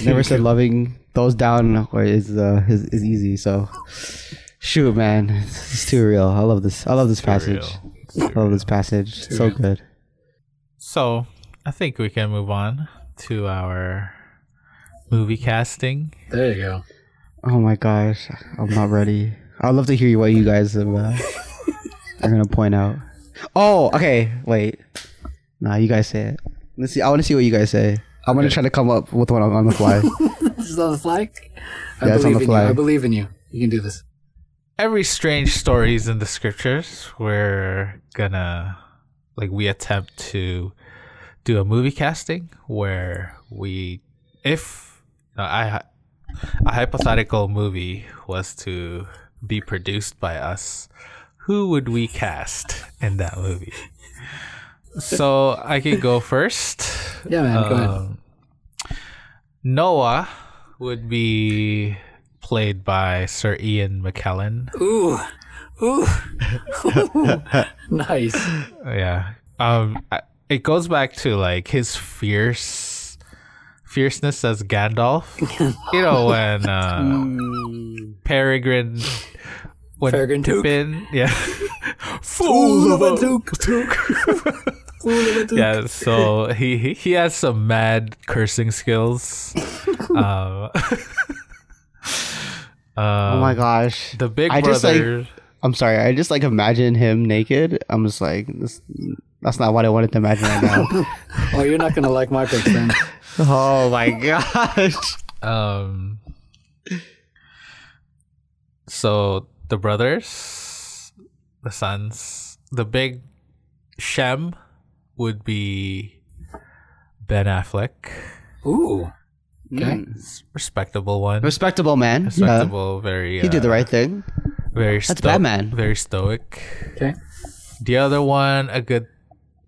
Speaker 3: never said loving those down or is uh is, is easy. So shoot, man, it's too real. I love this. I love this passage.
Speaker 1: real.
Speaker 3: I love this passage. So
Speaker 2: real.
Speaker 3: good.
Speaker 1: So, I think we can move on to our movie casting.
Speaker 2: There you go.
Speaker 3: Oh my gosh, I'm not ready. I'd love to hear what you guys have, uh, are gonna point out. Oh, okay. Wait. Nah, you guys say it. Let's see. I want to see what you guys say. I'm gonna try to come up with one on, on the fly.
Speaker 2: Just on the fly. I
Speaker 3: Yeah, it's on
Speaker 2: believe
Speaker 3: the
Speaker 2: in
Speaker 3: fly.
Speaker 2: you. I believe in you. You can do this.
Speaker 1: Every strange stories in the scriptures, we're gonna like we attempt to do a movie casting where we, if uh, I a hypothetical movie was to be produced by us, who would we cast in that movie? So I can go first.
Speaker 2: Yeah, man. Go ahead.
Speaker 1: Um, Noah would be played by Sir Ian McKellen.
Speaker 2: Ooh, ooh, Ooh. nice.
Speaker 1: Yeah. Um, it goes back to like his fierce fierceness as Gandalf. you know when uh, Peregrine when
Speaker 2: Peregrine Took.
Speaker 1: Pippin, yeah,
Speaker 2: Fool of a Duke.
Speaker 1: Took.
Speaker 2: Fool of a Took.
Speaker 1: yeah, so he, he he has some mad cursing skills. um,
Speaker 3: oh my gosh.
Speaker 1: The big
Speaker 3: I just, like-
Speaker 1: brother.
Speaker 3: I'm sorry. I just like imagine him naked. I'm just like this. That's not what I wanted to imagine right now.
Speaker 2: Oh, you're not gonna like my picks then.
Speaker 3: oh my gosh.
Speaker 1: Um. So the brothers, the sons, the big Shem would be Ben Affleck,
Speaker 2: Ooh. Okay.
Speaker 3: Mm.
Speaker 1: respectable one,
Speaker 3: Respectable man. Yeah.
Speaker 1: respectable, very.
Speaker 3: He did the
Speaker 1: uh,
Speaker 3: right thing.
Speaker 1: Very
Speaker 3: That's
Speaker 1: sto-
Speaker 3: Batman.
Speaker 1: Very stoic.
Speaker 2: Okay.
Speaker 1: The other one, a good,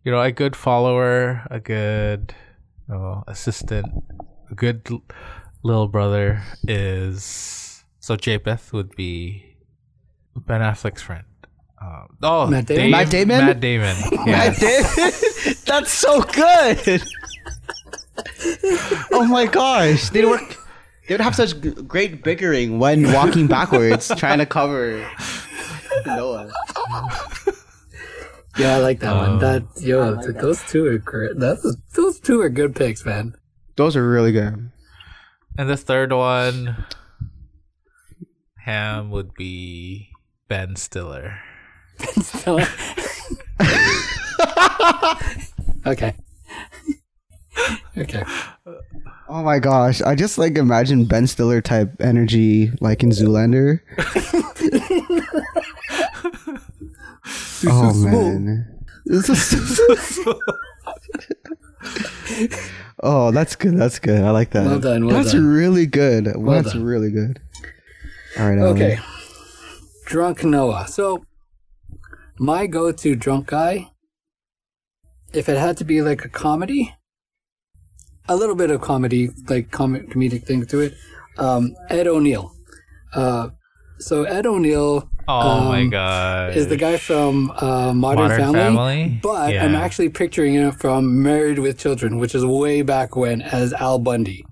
Speaker 1: you know, a good follower, a good oh, assistant, a good l- little brother is so Japheth would be Ben Affleck's friend. Um, oh,
Speaker 2: Matt Damon?
Speaker 1: Dave-
Speaker 3: Matt Damon?
Speaker 1: Matt Damon. Yes.
Speaker 3: David, that's so good. oh my gosh, they work. They would have such great bickering when walking backwards, trying to cover Noah.
Speaker 2: Yeah, I like that one.
Speaker 1: Um,
Speaker 2: That yo, th- those two are great. That's those two are good picks, man.
Speaker 3: Those are really good.
Speaker 1: And the third one, Ham would be Ben Stiller. Ben Stiller.
Speaker 2: okay. Okay.
Speaker 3: Oh my gosh! I just like imagine Ben Stiller type energy, like in Zoolander. oh man! This is- oh, that's good. That's good. I like that.
Speaker 2: Well done, well
Speaker 3: that's
Speaker 2: done.
Speaker 3: really good.
Speaker 2: Well
Speaker 3: that's
Speaker 2: done.
Speaker 3: really good. All right. Alan.
Speaker 2: Okay. Drunk Noah. So, my go to drunk guy, if it had to be like a comedy, a little bit of comedy, like com- comedic thing to it, um, Ed O'Neill. Uh, so, Ed O'Neill
Speaker 1: Oh my
Speaker 2: Um,
Speaker 1: god.
Speaker 2: is the guy from uh, Modern,
Speaker 1: Modern
Speaker 2: Family,
Speaker 1: Family?
Speaker 2: but
Speaker 1: Yeah.
Speaker 2: I'm actually picturing him from Married with Children, which is way back when as Al Bundy,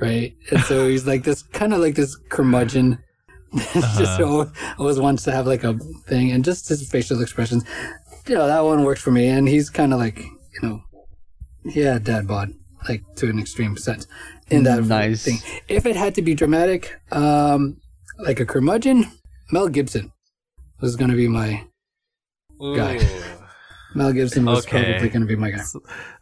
Speaker 2: right? And so he's like this kind of like this curmudgeon.
Speaker 1: Uh-huh.
Speaker 2: just always, always wants to have like a thing, and just his facial expressions. You know that one worked for me, and he's kind of like you know, yeah, dad bod, like to an extreme sense in that
Speaker 3: Nice.
Speaker 2: thing. If it had to be dramatic, um, like a curmudgeon, Mel Gibson was going to be my guy. Mel Gibson was
Speaker 1: Okay.
Speaker 2: probably going to be my guy.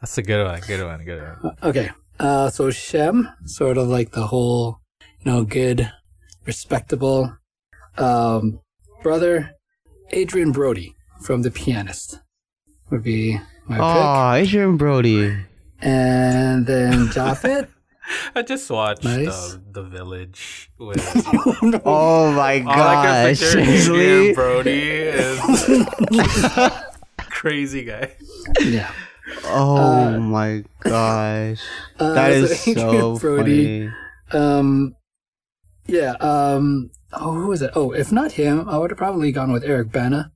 Speaker 1: That's a good one. Good one. Good one.
Speaker 2: Okay, uh, so Shem, sort of like the whole, you know, good, respectable um, brother. Adrien Brody from The Pianist would be my pick.
Speaker 3: Oh, Adrien Brody.
Speaker 2: Pick, and then Japheth.
Speaker 1: I just watched
Speaker 2: Nice.
Speaker 1: um, The Village with
Speaker 3: Oh my
Speaker 1: all I can
Speaker 3: gosh!
Speaker 1: picture is Brody is crazy guy.
Speaker 2: yeah,
Speaker 3: Oh my gosh!
Speaker 2: uh,
Speaker 3: That is
Speaker 2: so
Speaker 3: so
Speaker 2: Brody.
Speaker 3: funny.
Speaker 2: Um, yeah. Um. Oh, who was it? Oh, if not him, I would have probably gone with Eric Bana.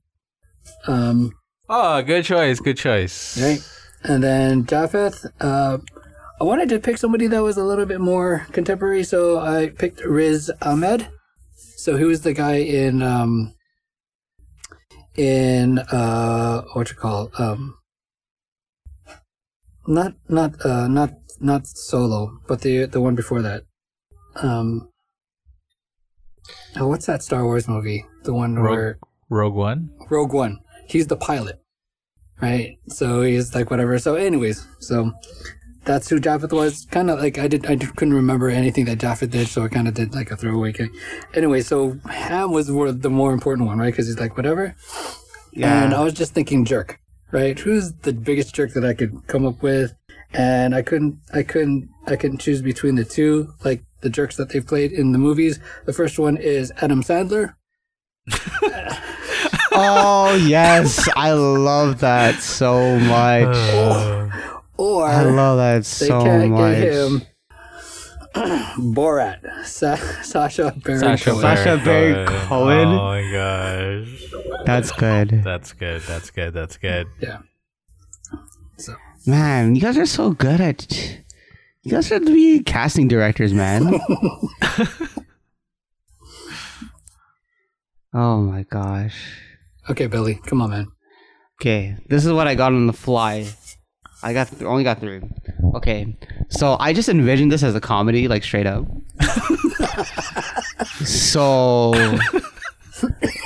Speaker 2: Um.
Speaker 1: Oh, good choice. Good choice.
Speaker 2: Right. And then Japheth. Uh, I wanted to pick somebody that was a little bit more contemporary, so I picked Riz Ahmed. So he was the guy in um. In uh, what you call um. Not not uh not not solo, but the the one before that. Um. Oh, what's that Star Wars movie? The one
Speaker 1: Rogue-
Speaker 2: where
Speaker 1: Rogue One.
Speaker 2: Rogue One. He's the pilot, right? So he's like whatever. So, anyways, so that's who Japheth was. Kind of like I did. I couldn't remember anything that Japheth did, so I kind of did like a throwaway. Thing. Anyway, so Ham was the more important one, right? Because he's like whatever.
Speaker 3: Yeah.
Speaker 2: And I was just thinking jerk, right? Who's the biggest jerk that I could come up with? And I couldn't, I couldn't, I couldn't choose between the two, like the jerks that they played in the movies. The first one is Adam Sandler.
Speaker 3: Oh yes, I love that so much.
Speaker 1: Uh,
Speaker 2: Or
Speaker 3: I love that
Speaker 2: they
Speaker 3: so
Speaker 2: can't
Speaker 3: much.
Speaker 2: get him. Borat, Sa- Sacha Baron
Speaker 1: Sacha
Speaker 2: Cohen.
Speaker 3: Sacha Baron
Speaker 1: Baron
Speaker 3: Cohen.
Speaker 1: Oh my gosh.
Speaker 3: That's good,
Speaker 1: That's good. That's good. That's good.
Speaker 2: Yeah. So
Speaker 3: man. You guys are so good at. You guys should be casting directors, man. oh my gosh.
Speaker 2: Okay, Billy, come on, man.
Speaker 3: Okay, this is what I got on the fly. I got th- only got three. Okay, so I just envisioned this as a comedy, like straight up. so,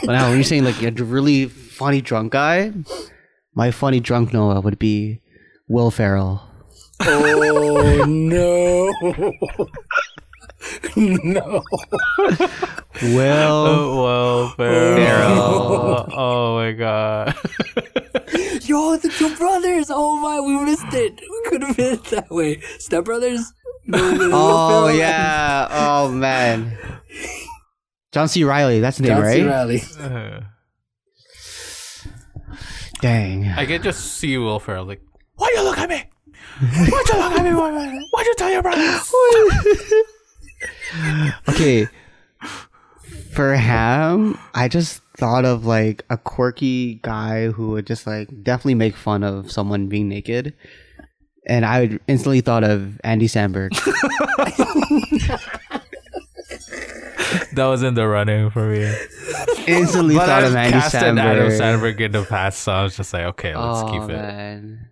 Speaker 3: now when you're saying like a really funny drunk guy, my funny drunk Noah would be Will Ferrell.
Speaker 2: Oh no, no.
Speaker 3: Will
Speaker 1: Oh, well, Pharaoh. Oh my god.
Speaker 2: Yo, the two brothers. Oh my, we missed it. We could have been it that way. Step brothers.
Speaker 3: Oh yeah. Oh man. John C. Reilly. That's the name,
Speaker 2: John C. Reilly.
Speaker 1: Uh,
Speaker 3: Dang.
Speaker 1: I can just see Will Ferrell like, why you look at me? Why'd you look at me? Why- Why'd you tell your brothers?
Speaker 3: okay. For Ham, I just thought of like a quirky guy who would just like definitely make fun of someone being naked. And I instantly thought of Andy Samberg.
Speaker 1: That was in the running for me.
Speaker 3: instantly
Speaker 1: But
Speaker 3: thought
Speaker 1: I've
Speaker 3: of Andy
Speaker 1: casted
Speaker 3: Samberg.
Speaker 1: Adam Sandberg in the past, so I was just like, okay, let's
Speaker 3: oh,
Speaker 1: keep it.
Speaker 3: man.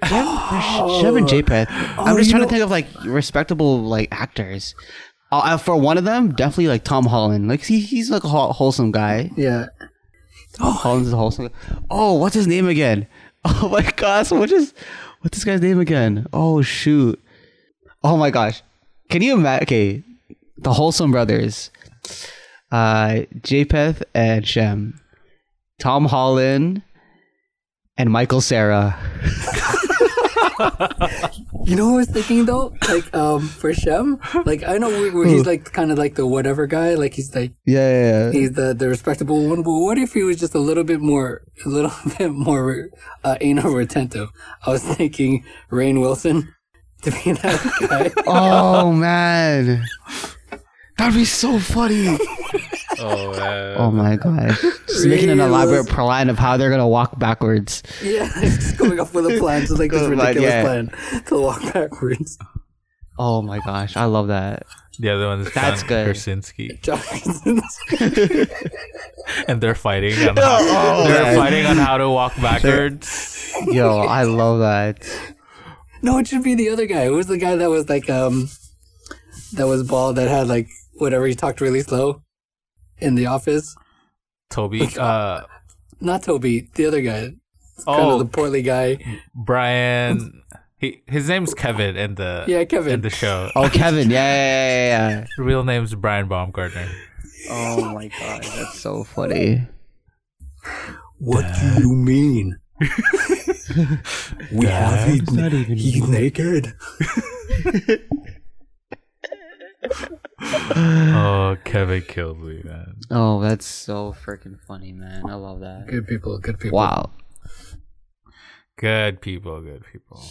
Speaker 3: For Jem, for Jem and Japheth, I'm just trying
Speaker 2: know-
Speaker 3: to think of like respectable like actors. Uh, uh, for one of them, definitely like Tom Holland. Like he, he's like a wholesome guy.
Speaker 2: Yeah.
Speaker 3: Tom Holland's a wholesome. Oh, what's his name again? Oh my gosh, what is what's this guy's name again? Oh shoot, Oh my gosh. Can you imagine? Okay, the Wholesome Brothers, uh, Japheth and Shem, Tom Holland, and Michael Cera.
Speaker 2: You know what I was thinking though? Like, um, for Shem, like I know where, he's like kind of like the whatever guy. Like he's like
Speaker 3: Yeah, yeah, yeah.
Speaker 2: he's the the respectable one. But what if he was just a little bit more, a little bit more uh, anal retentive? I was thinking Rainn Wilson to be that guy.
Speaker 3: Oh man, that'd be so funny.
Speaker 1: Oh man.
Speaker 3: Oh my gosh, just making an elaborate plan of how they're gonna walk backwards.
Speaker 2: yeah, he's just coming up with a plan, just like this ridiculous
Speaker 3: yeah.
Speaker 2: plan to walk backwards.
Speaker 3: Oh my gosh, I love that.
Speaker 1: The other one is
Speaker 3: That's
Speaker 1: John
Speaker 3: good.
Speaker 1: Krasinski,
Speaker 2: John-
Speaker 1: and they're fighting. On how,
Speaker 3: Oh,
Speaker 1: they're
Speaker 3: man.
Speaker 1: fighting on how to walk backwards.
Speaker 3: Yo, I love that.
Speaker 2: no, it should be the other guy. Who was the guy that was like um, that was bald that had like whatever he talked really slow in the office.
Speaker 1: Toby, uh,
Speaker 2: Not Toby, the other guy. Kind
Speaker 1: oh,
Speaker 2: of the portly guy.
Speaker 1: Brian. He his name's Kevin in the
Speaker 2: Yeah, Kevin.
Speaker 1: in the show.
Speaker 3: Oh, Kevin, yeah, yeah, yeah, yeah.
Speaker 1: Real name's Brian Baumgartner.
Speaker 3: Oh my god, that's so funny.
Speaker 2: What do you mean? we have
Speaker 1: Dad?
Speaker 2: he's,
Speaker 3: not even
Speaker 2: he's naked.
Speaker 1: Oh, Kevin kills me, man.
Speaker 3: Oh, that's so freaking funny, man. I love that.
Speaker 2: Good people, good people.
Speaker 3: Wow.
Speaker 1: Good people, good people.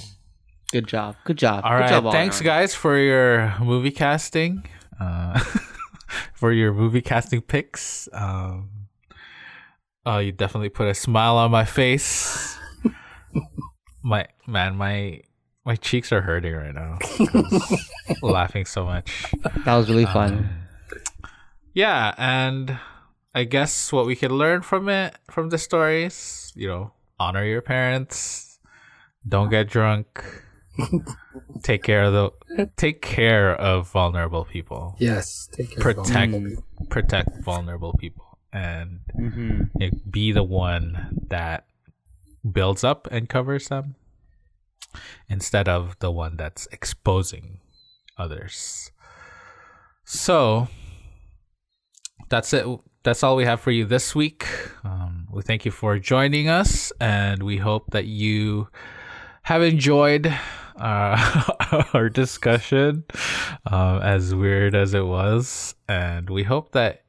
Speaker 3: Good job. Good job.
Speaker 1: All
Speaker 3: Good
Speaker 1: right,
Speaker 3: job, all
Speaker 1: thanks
Speaker 3: around.
Speaker 1: guys for your movie casting, uh, for your movie casting picks. Um, oh, you definitely put a smile on my face. my man, my my cheeks are hurting right now. laughing so much.
Speaker 3: That was really fun.
Speaker 1: Um, yeah, and I guess what we can learn from it, from the stories, you know, honor your parents, don't get drunk, take care of the, take care of vulnerable people,
Speaker 2: Yes. Take care
Speaker 1: protect,
Speaker 2: vulnerable people.
Speaker 1: protect vulnerable people, and
Speaker 3: mm-hmm.
Speaker 1: you know, be the one that builds up and covers them, instead of the one that's exposing others. So that's it. That's all we have for you this week. Um, we thank you for joining us, and we hope that you have enjoyed uh, our discussion, um, as weird as it was. And we hope that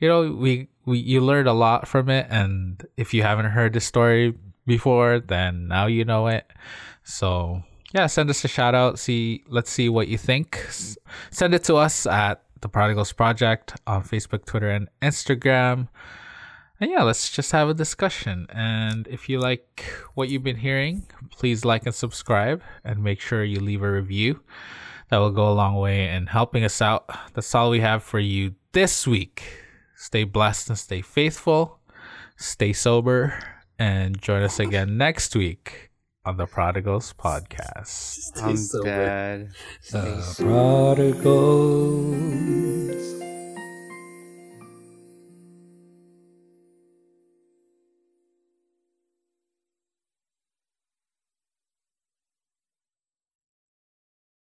Speaker 1: you know we, we you learned a lot from it. And if you haven't heard the story before, then now you know it. So yeah, send us a shout out. See, let's see what you think. S- Send it to us at the Prodigals Project on Facebook, Twitter, and Instagram. And yeah, let's just have a discussion. And if you like what you've been hearing, please like and subscribe and make sure you leave a review. That will go a long way in helping us out. That's all we have for you this week. Stay blessed and stay faithful. Stay sober. And join us again next week on the Prodigals Podcast.
Speaker 3: I'm
Speaker 2: sober.
Speaker 3: dead.
Speaker 2: The prodigal